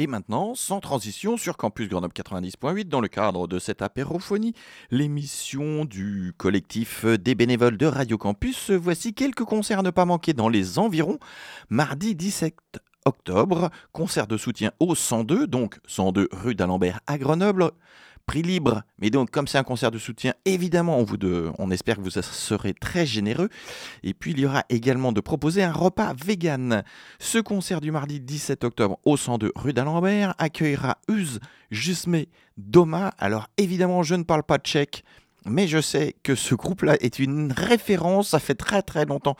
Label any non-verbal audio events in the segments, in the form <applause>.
Et maintenant, sans transition, sur Campus Grenoble 90.8, dans le cadre de cette apérophonie, l'émission du collectif des bénévoles de Radio Campus, voici quelques concerts à ne pas manquer dans les environs. Mardi 17 octobre, concert de soutien au 102, donc 102 rue d'Alembert à Grenoble libre. Mais donc, comme c'est un concert de soutien, évidemment, on, vous on espère que vous serez très généreux. Et puis, il y aura également de proposer un repas vegan. Ce concert du mardi 17 octobre au 102 rue d'Alembert accueillera Uz Jusme Doma. Alors, évidemment, je ne parle pas de tchèque, mais je sais que ce groupe-là est une référence. Ça fait très très longtemps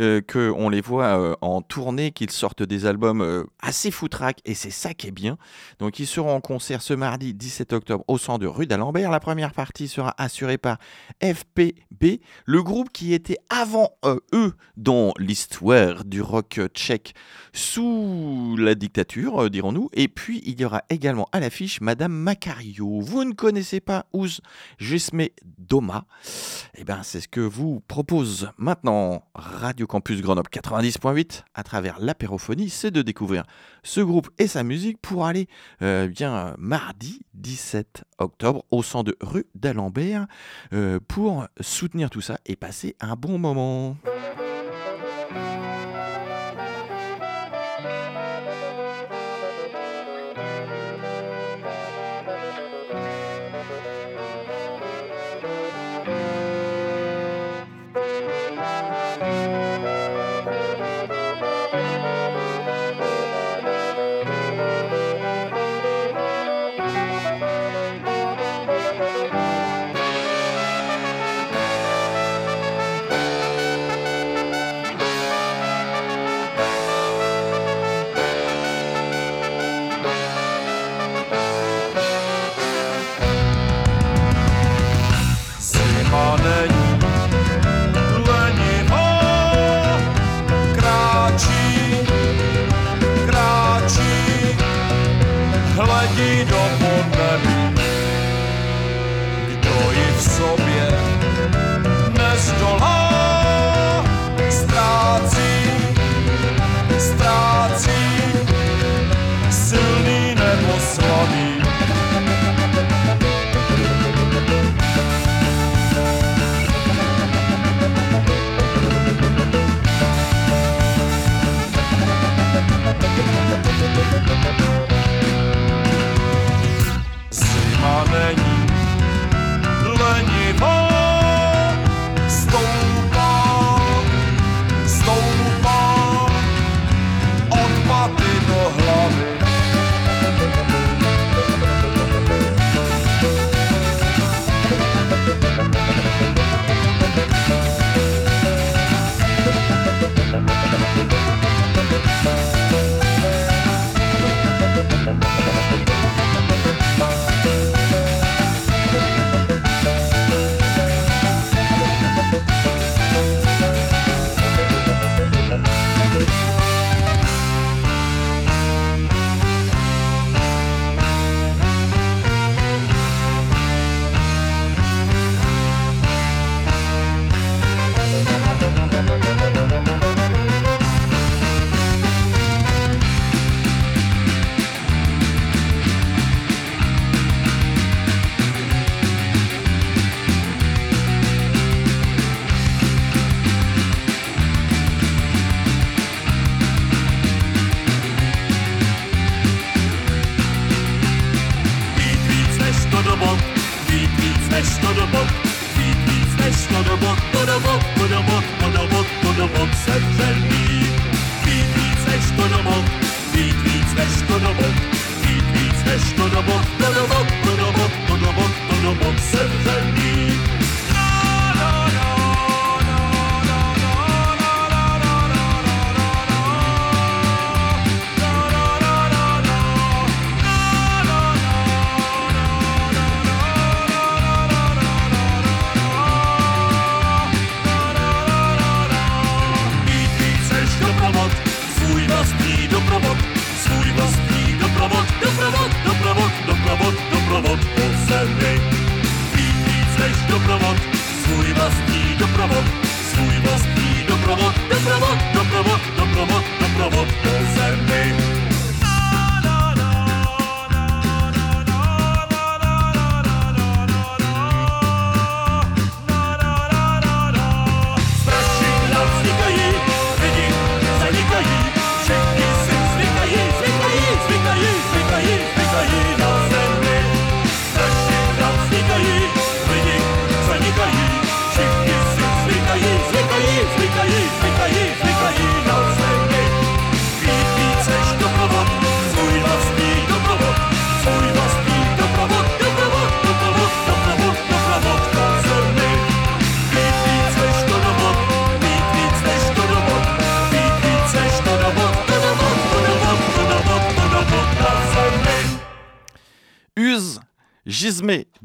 euh, qu'on les voit euh, en tournée, qu'ils sortent des albums euh, assez foutraques, et c'est ça qui est bien. Donc ils seront en concert ce mardi 17 octobre au centre de rue d'Alembert. La première partie sera assurée par FPB, le groupe qui était avant eux dans l'histoire du rock tchèque sous la dictature, dirons-nous. Et puis il y aura également à l'affiche Madame Macario. Vous ne connaissez pas Ouz Jesme Doma. Et eh bien, c'est ce que vous propose maintenant Radio Campus Grenoble 90.8 à travers l'apérophonie, c'est de découvrir ce groupe et sa musique pour aller euh, bien mardi 17 octobre au centre de rue d'Alembert euh, pour soutenir tout ça et passer un bon moment.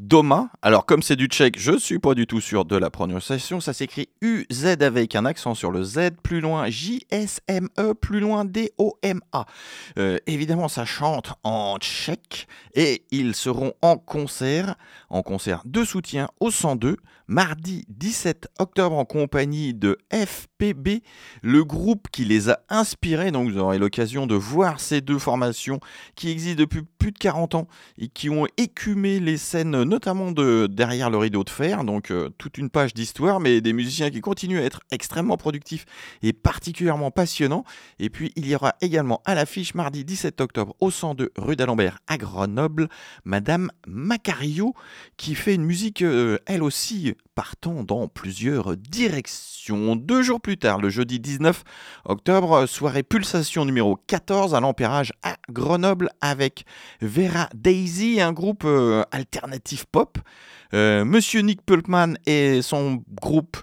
Doma. Alors, comme c'est du tchèque, je suis pas du tout sûr de la prononciation. Ça s'écrit U-Z avec un accent sur le Z, plus loin J-S-M-E, plus loin D-O-M-A. Euh, évidemment, ça chante en tchèque et ils seront en concert, en concert de soutien au 102, mardi 17 octobre en compagnie de FPB, le groupe qui les a inspirés. Donc, vous aurez l'occasion de voir ces deux formations qui existent depuis plus de 40 ans et qui ont écumé les scènes, notamment de derrière le rideau de fer, donc euh, toute une page d'histoire, mais des musiciens qui continuent à être extrêmement productifs et particulièrement passionnants. Et puis il y aura également à l'affiche mardi 17 octobre au 102 rue d'Alembert à Grenoble, Madame Macario, qui fait une musique euh, elle aussi partant dans plusieurs directions. Deux jours plus tard, le jeudi 19 octobre, soirée pulsation numéro 14 à l'Empérage à Grenoble avec Vera Daisy, un groupe euh, alternatif pop. Euh, Monsieur Nick Pultman et son groupe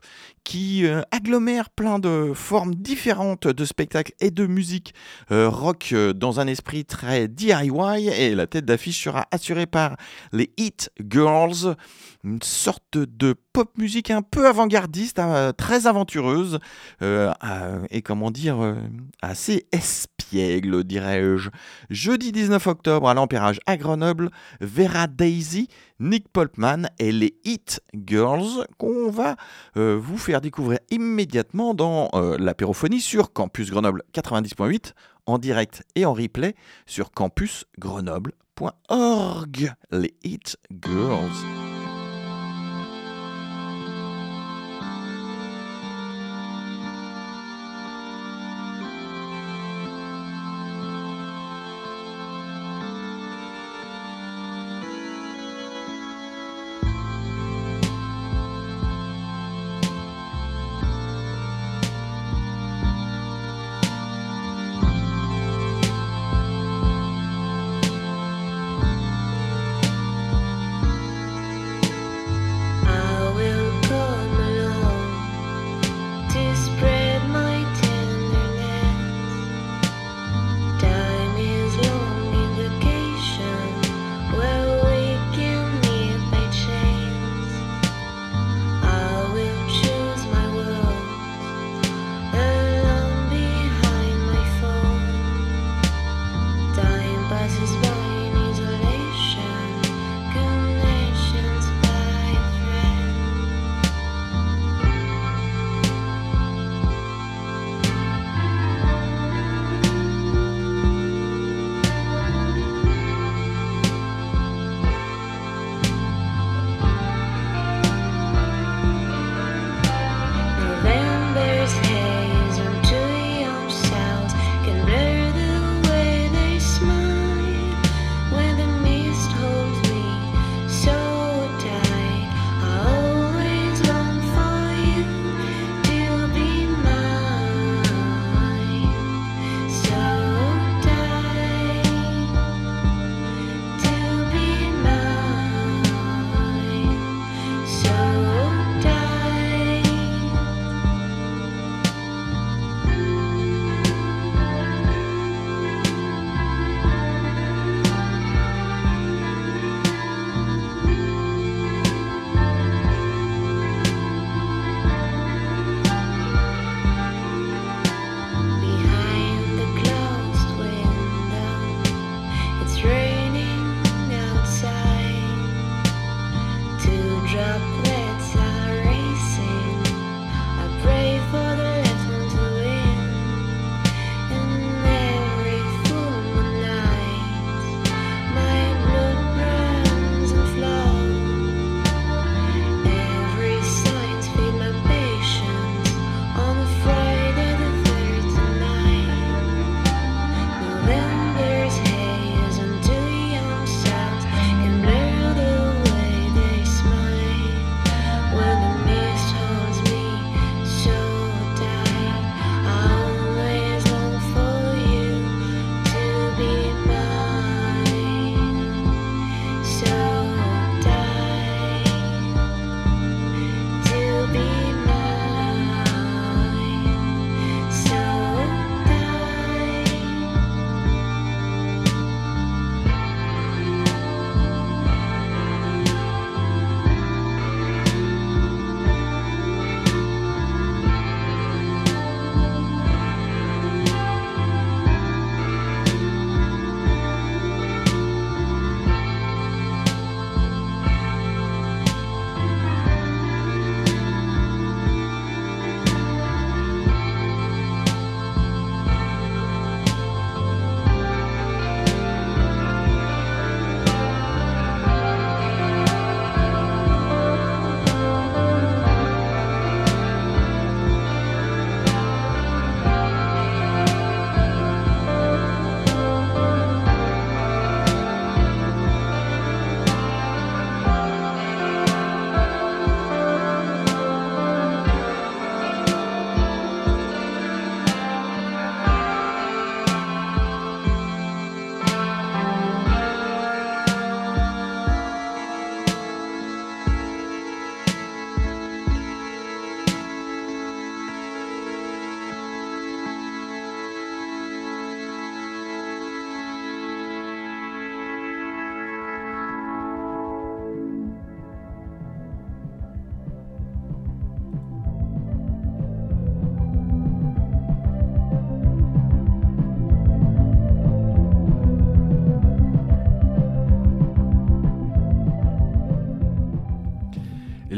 qui euh, agglomère plein de formes différentes de spectacles et de musique rock dans un esprit très DIY et la tête d'affiche sera assurée par les Hit Girls, une sorte de pop musique un peu avant-gardiste, hein, très aventureuse et comment dire assez espiègle dirais-je. Jeudi 19 octobre à l'Empérage à Grenoble, Vera Daisy, Nick Polkman et les Hit Girls qu'on va euh, vous faire découvrir immédiatement dans euh, l'apérophonie sur Campus Grenoble 90.8 en direct et en replay sur campusgrenoble.org. Les Hit Girls.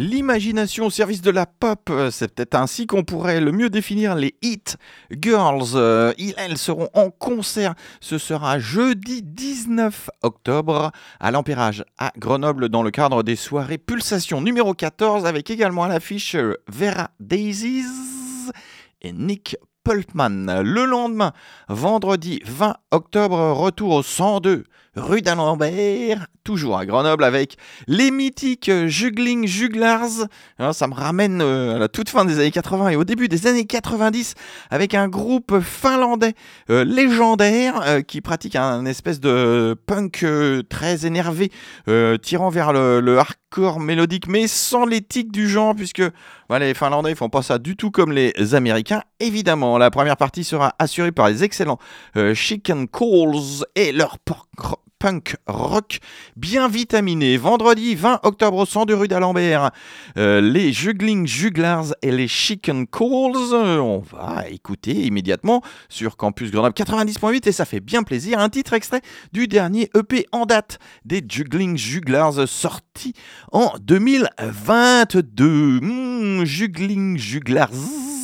L'imagination au service de la pop. C'est peut-être ainsi qu'on pourrait le mieux définir les Hit Girls. Euh, elles seront en concert. Ce sera jeudi 19 octobre à l'Empérage à Grenoble dans le cadre des soirées Pulsation numéro 14 avec également à l'affiche Vera Daisies et Nick Pulpman. Le lendemain, vendredi 20 octobre, retour au 102 rue d'Alembert, toujours à Grenoble, avec les mythiques Juggling Jugglars. Hein, ça me ramène euh, à la toute fin des années 80 et au début des années 90, avec un groupe finlandais euh, légendaire euh, qui pratique un espèce de punk très énervé, tirant vers le, hardcore mélodique, mais sans l'éthique du genre, puisque les Finlandais font pas ça du tout comme les Américains. Évidemment, la première partie sera assurée par les excellents Chicken Calls et leur porc punk rock bien vitaminé. Vendredi 20 octobre au centre de rue d'Alembert, euh, les Juggling Jugglers et les Chicken Calls. on va écouter immédiatement sur Campus Grenoble 90.8 et ça fait bien plaisir. Un titre extrait du dernier EP en date des Juggling Jugglers sorti en 2022. Hmm, Juggling Jugglers.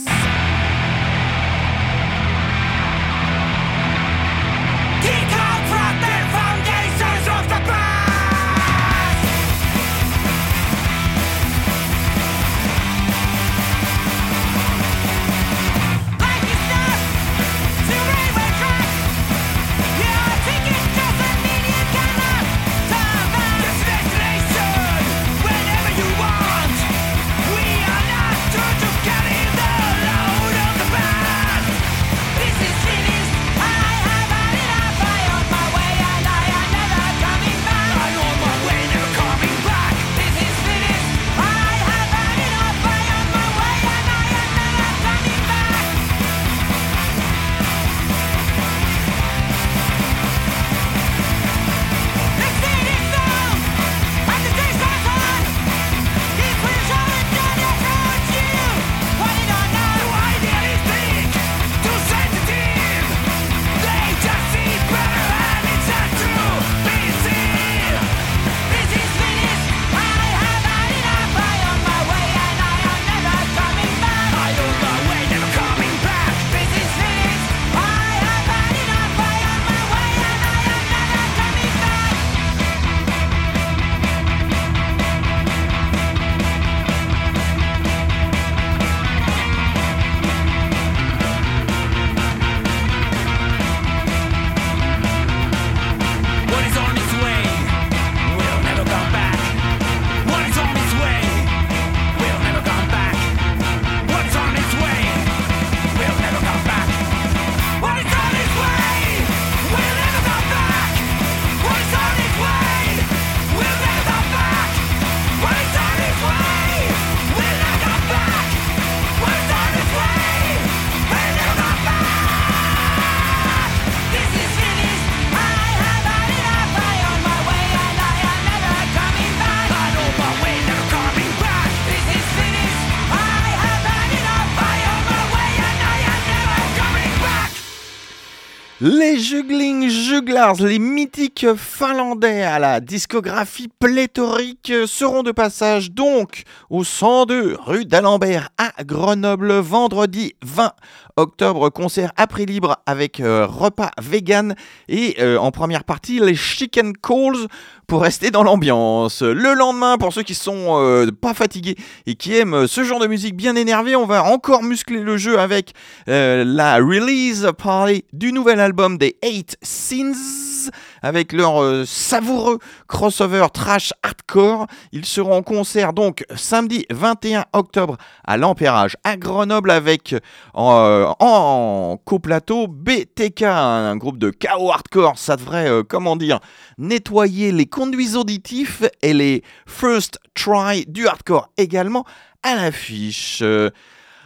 Juggling Jugglers, les mythiques finlandais à la discographie pléthorique, seront de passage donc au 102 rue d'Alembert à Grenoble vendredi 20 octobre. Concert à prix libre avec euh, repas vegan et euh, en première partie les Chicken Calls pour rester dans l'ambiance. Le lendemain, pour ceux qui sont euh, pas fatigués et qui aiment ce genre de musique bien énervée, on va encore muscler le jeu avec euh, la release party du nouvel album des 8 Sins avec leur euh, savoureux crossover trash hardcore. Ils seront en concert donc samedi 21 octobre à l'Empérage à Grenoble avec en, en coplateau BTK, un groupe de chaos hardcore. Ça devrait, comment dire, nettoyer les conduits auditifs et les first try du hardcore également à l'affiche.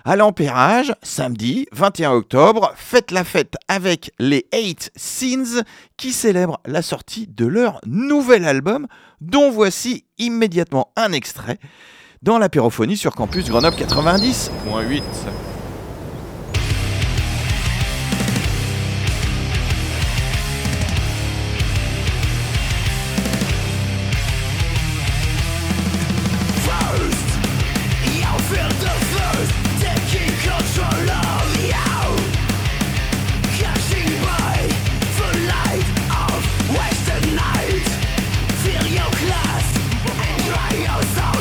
À l'Empérage, samedi 21 octobre, faites la fête avec les 8 Scenes qui célèbrent la sortie de leur nouvel album, dont voici immédiatement un extrait dans l'apérophonie sur campus Grenoble 90.8. you so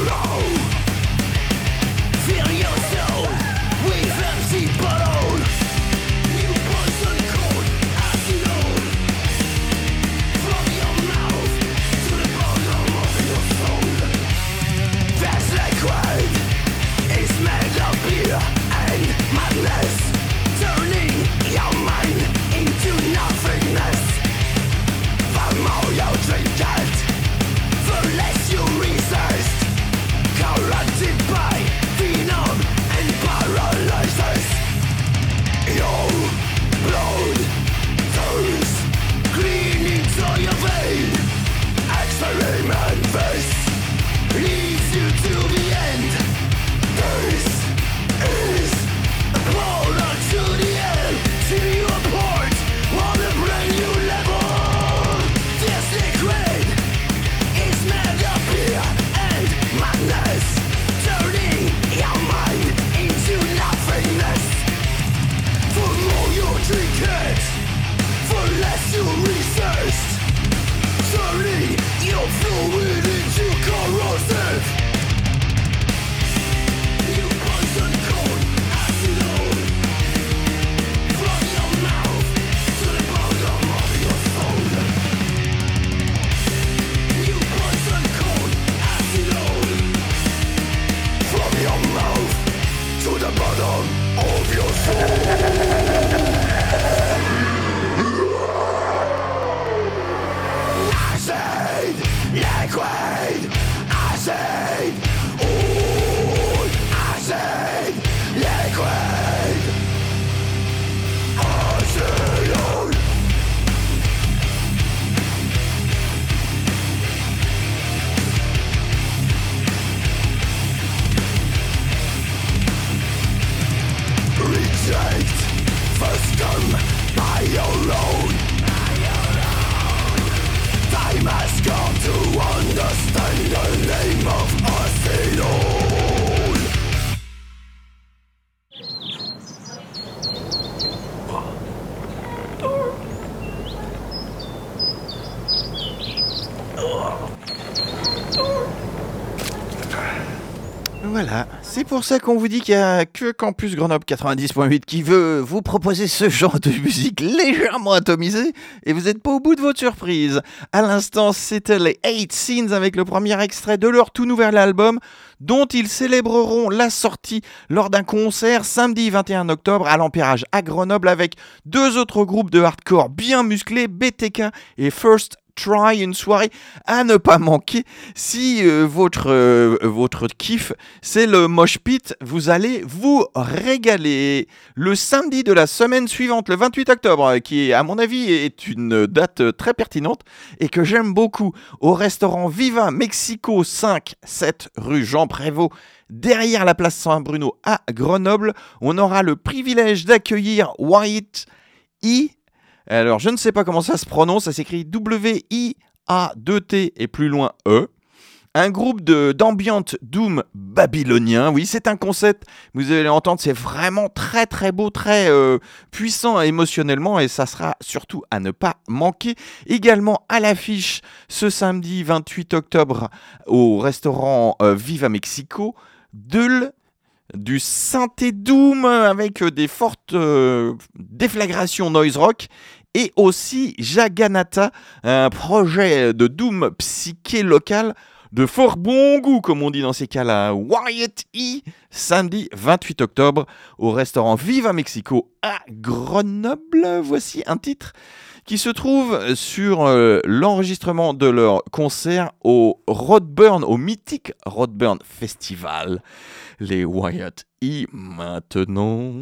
Voilà, c'est pour ça qu'on vous dit qu'il n'y a que Campus Grenoble 90.8 qui veut vous proposer ce genre de musique légèrement atomisée et vous n'êtes pas au bout de votre surprise. À l'instant, c'était les 8 Scenes avec le premier extrait de leur tout nouvel album dont ils célébreront la sortie lors d'un concert samedi 21 octobre à l'Empérage à Grenoble avec deux autres groupes de hardcore bien musclés, BTK et First Try, une soirée à ne pas manquer. Si euh, votre, euh, votre kiff, c'est le mosh pit, vous allez vous régaler. Le samedi de la semaine suivante, le 28 octobre, qui à mon avis est une date très pertinente et que j'aime beaucoup, au restaurant Viva Mexico 5, 7 rue Jean Prévost, derrière la place Saint-Bruno à Grenoble, on aura le privilège d'accueillir White E alors, je ne sais pas comment ça se prononce, ça s'écrit W-I-A-2-T et plus loin E. Un groupe d'ambient doom babylonien. Oui, c'est un concept, vous allez entendre, c'est vraiment très très beau, très euh, puissant émotionnellement et ça sera surtout à ne pas manquer. Également à l'affiche ce samedi 28 octobre au restaurant euh, Viva Mexico, du synthé doom avec des fortes euh, déflagrations noise rock et aussi Jaganata, un projet de doom psyché local de fort bon goût, comme on dit dans ces cas-là. Wyatt E, samedi 28 octobre, au restaurant Viva Mexico à Grenoble. Voici un titre qui se trouve sur euh, l'enregistrement de leur concert au Rodburn, au mythique Rodburn Festival. Les Wyatt E maintenant.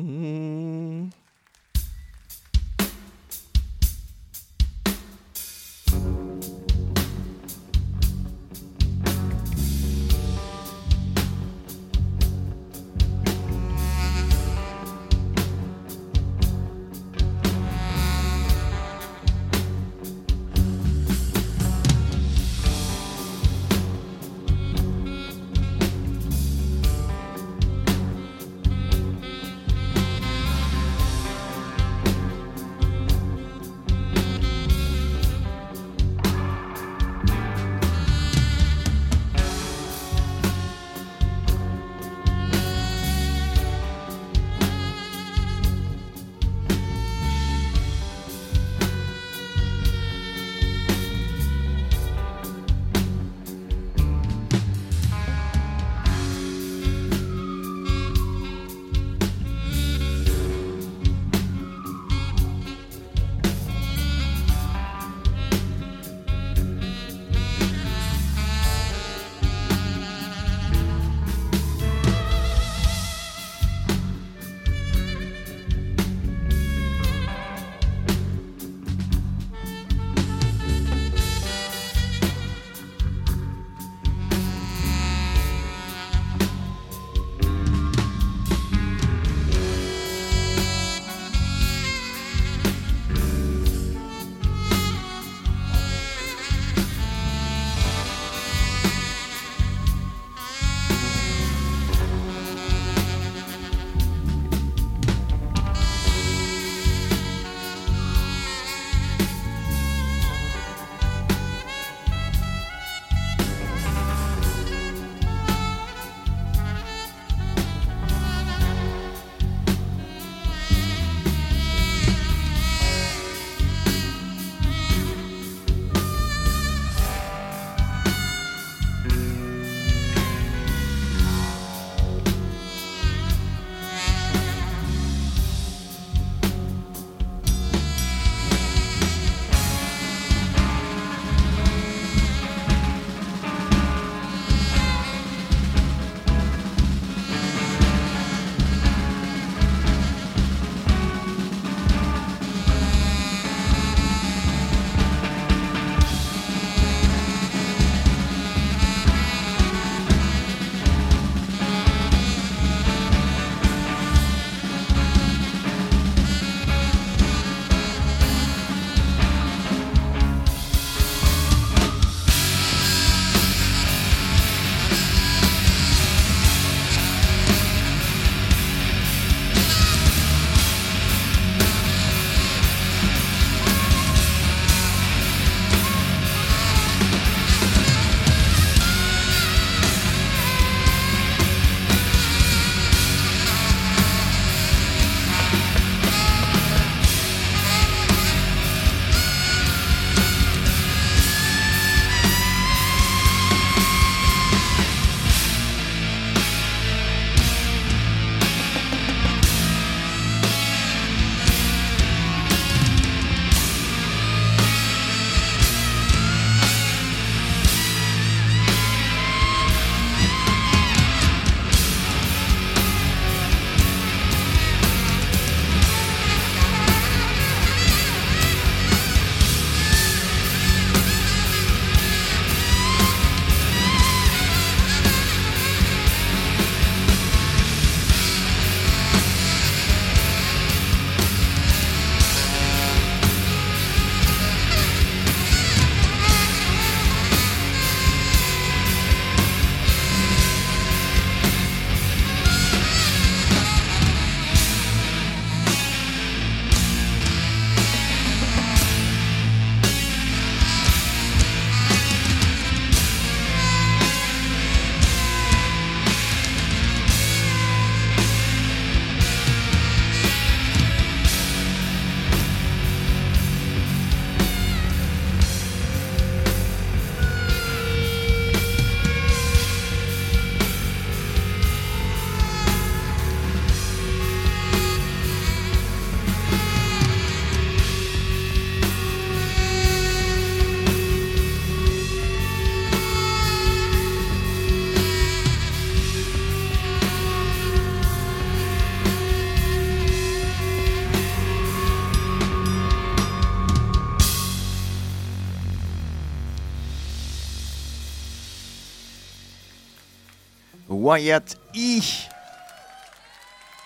Wyatt E.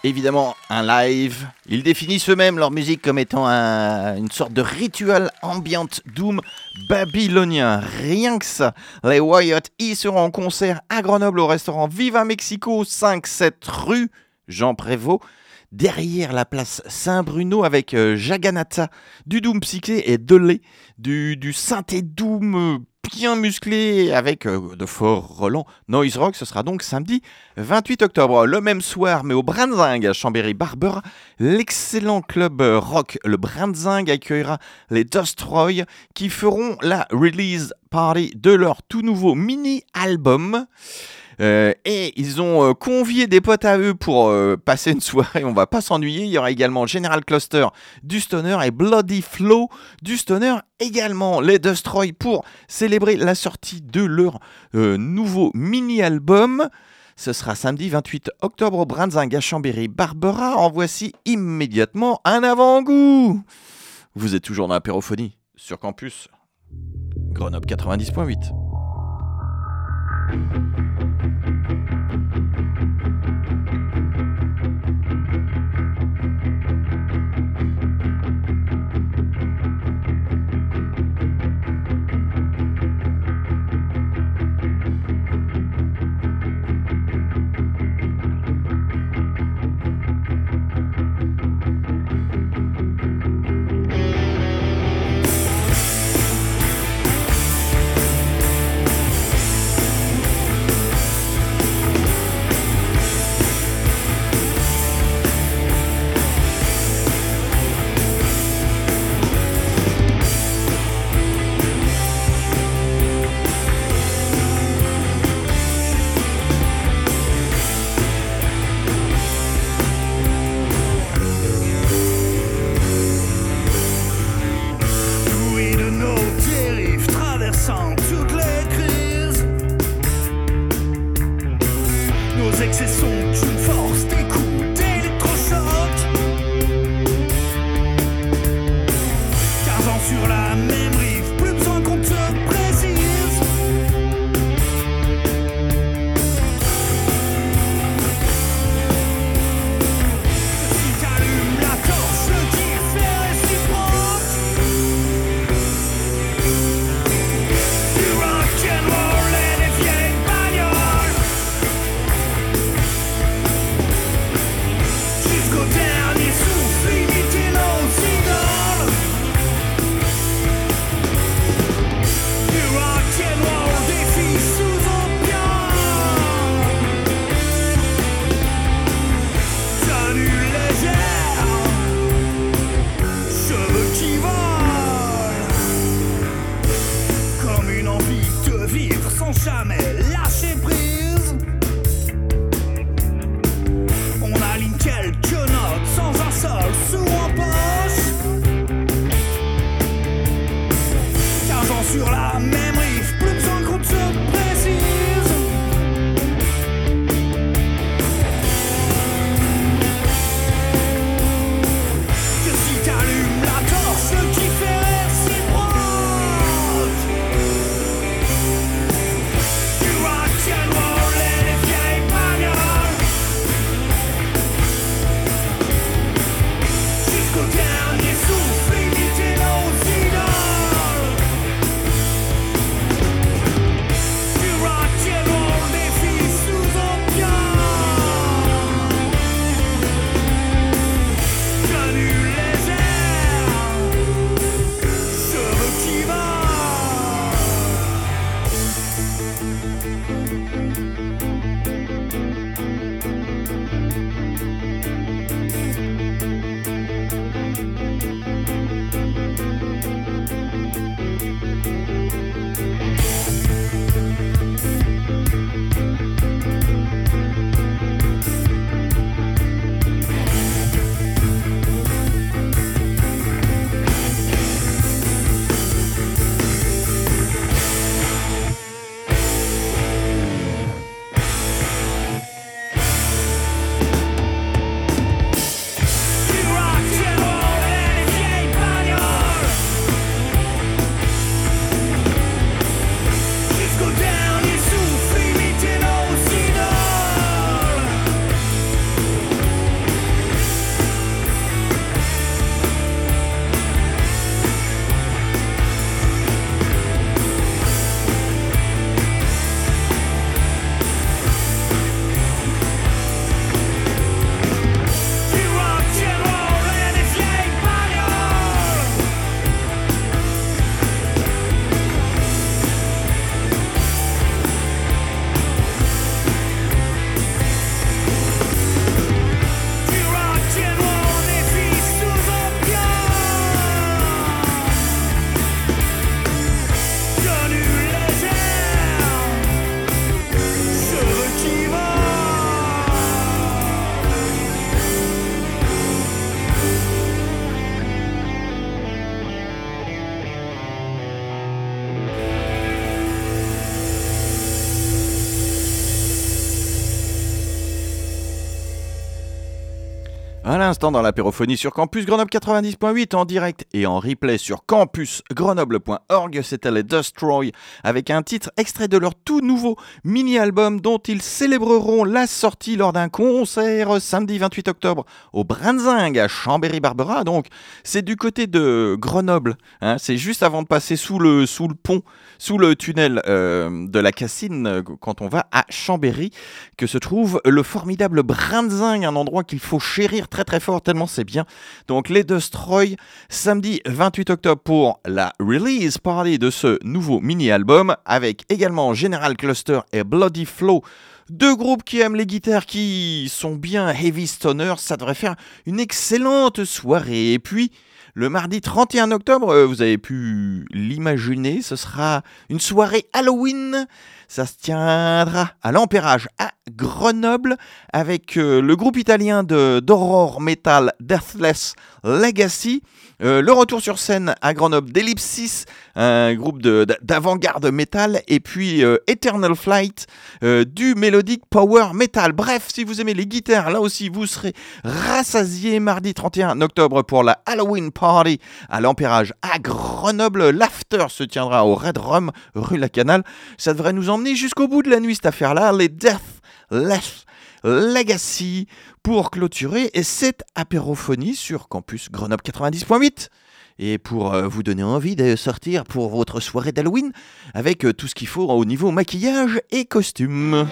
Évidemment, un live. Ils définissent eux-mêmes leur musique comme étant une sorte de rituel ambient doom babylonien. Rien que ça. Les Wyatt E seront en concert à Grenoble au restaurant Viva Mexico, 5-7 rue Jean Prévost derrière la place Saint-Bruno avec euh, Jaganata, du Doom Psyché et Delay, du, du synthé Doom euh, bien musclé avec euh, de forts relents. Noise Rock, ce sera donc samedi 28 octobre. Le même soir, mais au Branzing à Chambéry-Barbera, l'excellent club rock, le Branzing, accueillera les Destroy qui feront la release party de leur tout nouveau mini-album. Euh, et ils ont euh, convié des potes à eux pour euh, passer une <laughs> soirée, on va pas s'ennuyer. Il y aura également General Cluster du Stoner et Bloody Flow du Stoner également. Les Destroy pour célébrer la sortie de leur nouveau mini-album. Ce sera samedi 28 octobre au Branzing à Chambéry. Barbara en voici immédiatement un avant-goût. Vous êtes toujours dans l'apérophonie sur campus Grenoble 90.8. l'instant dans l'apérophonie sur Campus Grenoble 90.8 en direct et en replay sur campusgrenoble.org, c'était les Destroy avec un titre extrait de leur tout nouveau mini-album dont ils célébreront la sortie lors d'un concert samedi 28 octobre au Branzing à Chambéry-Barbera. Donc c'est du côté de Grenoble, hein. c'est juste avant de passer sous le, sous le pont sous le tunnel euh, de la Cassine, euh, quand on va à Chambéry, que se trouve le formidable Brinzing, un endroit qu'il faut chérir très très fort, tellement c'est bien. Donc les Destroy, samedi 28 octobre pour la release party de ce nouveau mini-album, avec également General Cluster et Bloody Flow. Deux groupes qui aiment les guitares qui sont bien heavy stoner, ça devrait faire une excellente soirée. Et puis, le mardi 31 octobre, euh, vous avez pu l'imaginer, ce sera une soirée Halloween. Ça se tiendra à l'Empérage à Grenoble avec euh, le groupe italien de metal Deathless Legacy. Euh, le retour sur scène à Grenoble d'Ellipsis, un groupe d'avant-garde metal, et puis euh, Eternal Flight, du Melodic Power Metal. Bref, si vous aimez les guitares, là aussi vous serez rassasié mardi 31 octobre pour la Halloween Party à l'Empérage à Grenoble. L'after se tiendra au Red Rum, rue La Canale. Ça devrait nous emmener jusqu'au bout de la nuit cette affaire-là. Les Deathless Legacy pour clôturer cette apérophonie sur Campus Grenoble 90.8 et pour euh, vous donner envie de sortir pour votre soirée d'Halloween avec euh, tout ce qu'il faut au niveau maquillage et costume.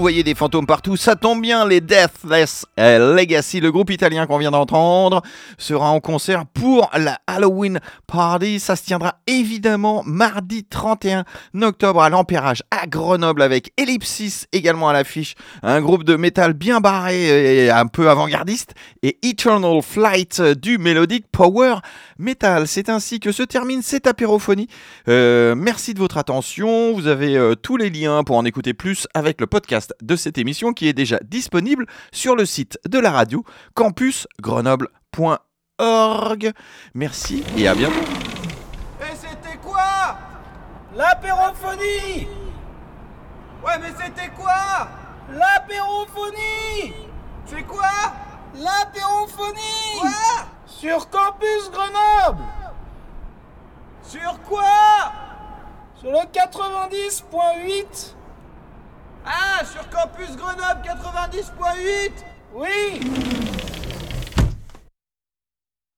Vous voyez des fantômes partout, ça tombe bien, les Deathless Legacy, le groupe italien qu'on vient d'entendre, sera en concert pour la Halloween Party. Ça se tiendra évidemment mardi 31 octobre à l'Empérage à Grenoble avec Ellipsis également à l'affiche, un groupe de métal bien barré et un peu avant-gardiste, et Eternal Flight du Melodic Power Metal. C'est ainsi que se termine cette apérophonie. Euh, merci de votre attention. Vous avez euh, tous les liens pour en écouter plus avec le podcast de cette émission qui est déjà disponible sur le site de la radio campusgrenoble.org. Merci et à bientôt. Et c'était quoi? L'apérophonie Ouais mais c'était quoi? L'apérophonie C'est quoi? L'apérophonie Quoi? Sur Campus Grenoble. Sur quoi? Sur le 90.8 Ah, sur Campus Grenoble 90.8 Oui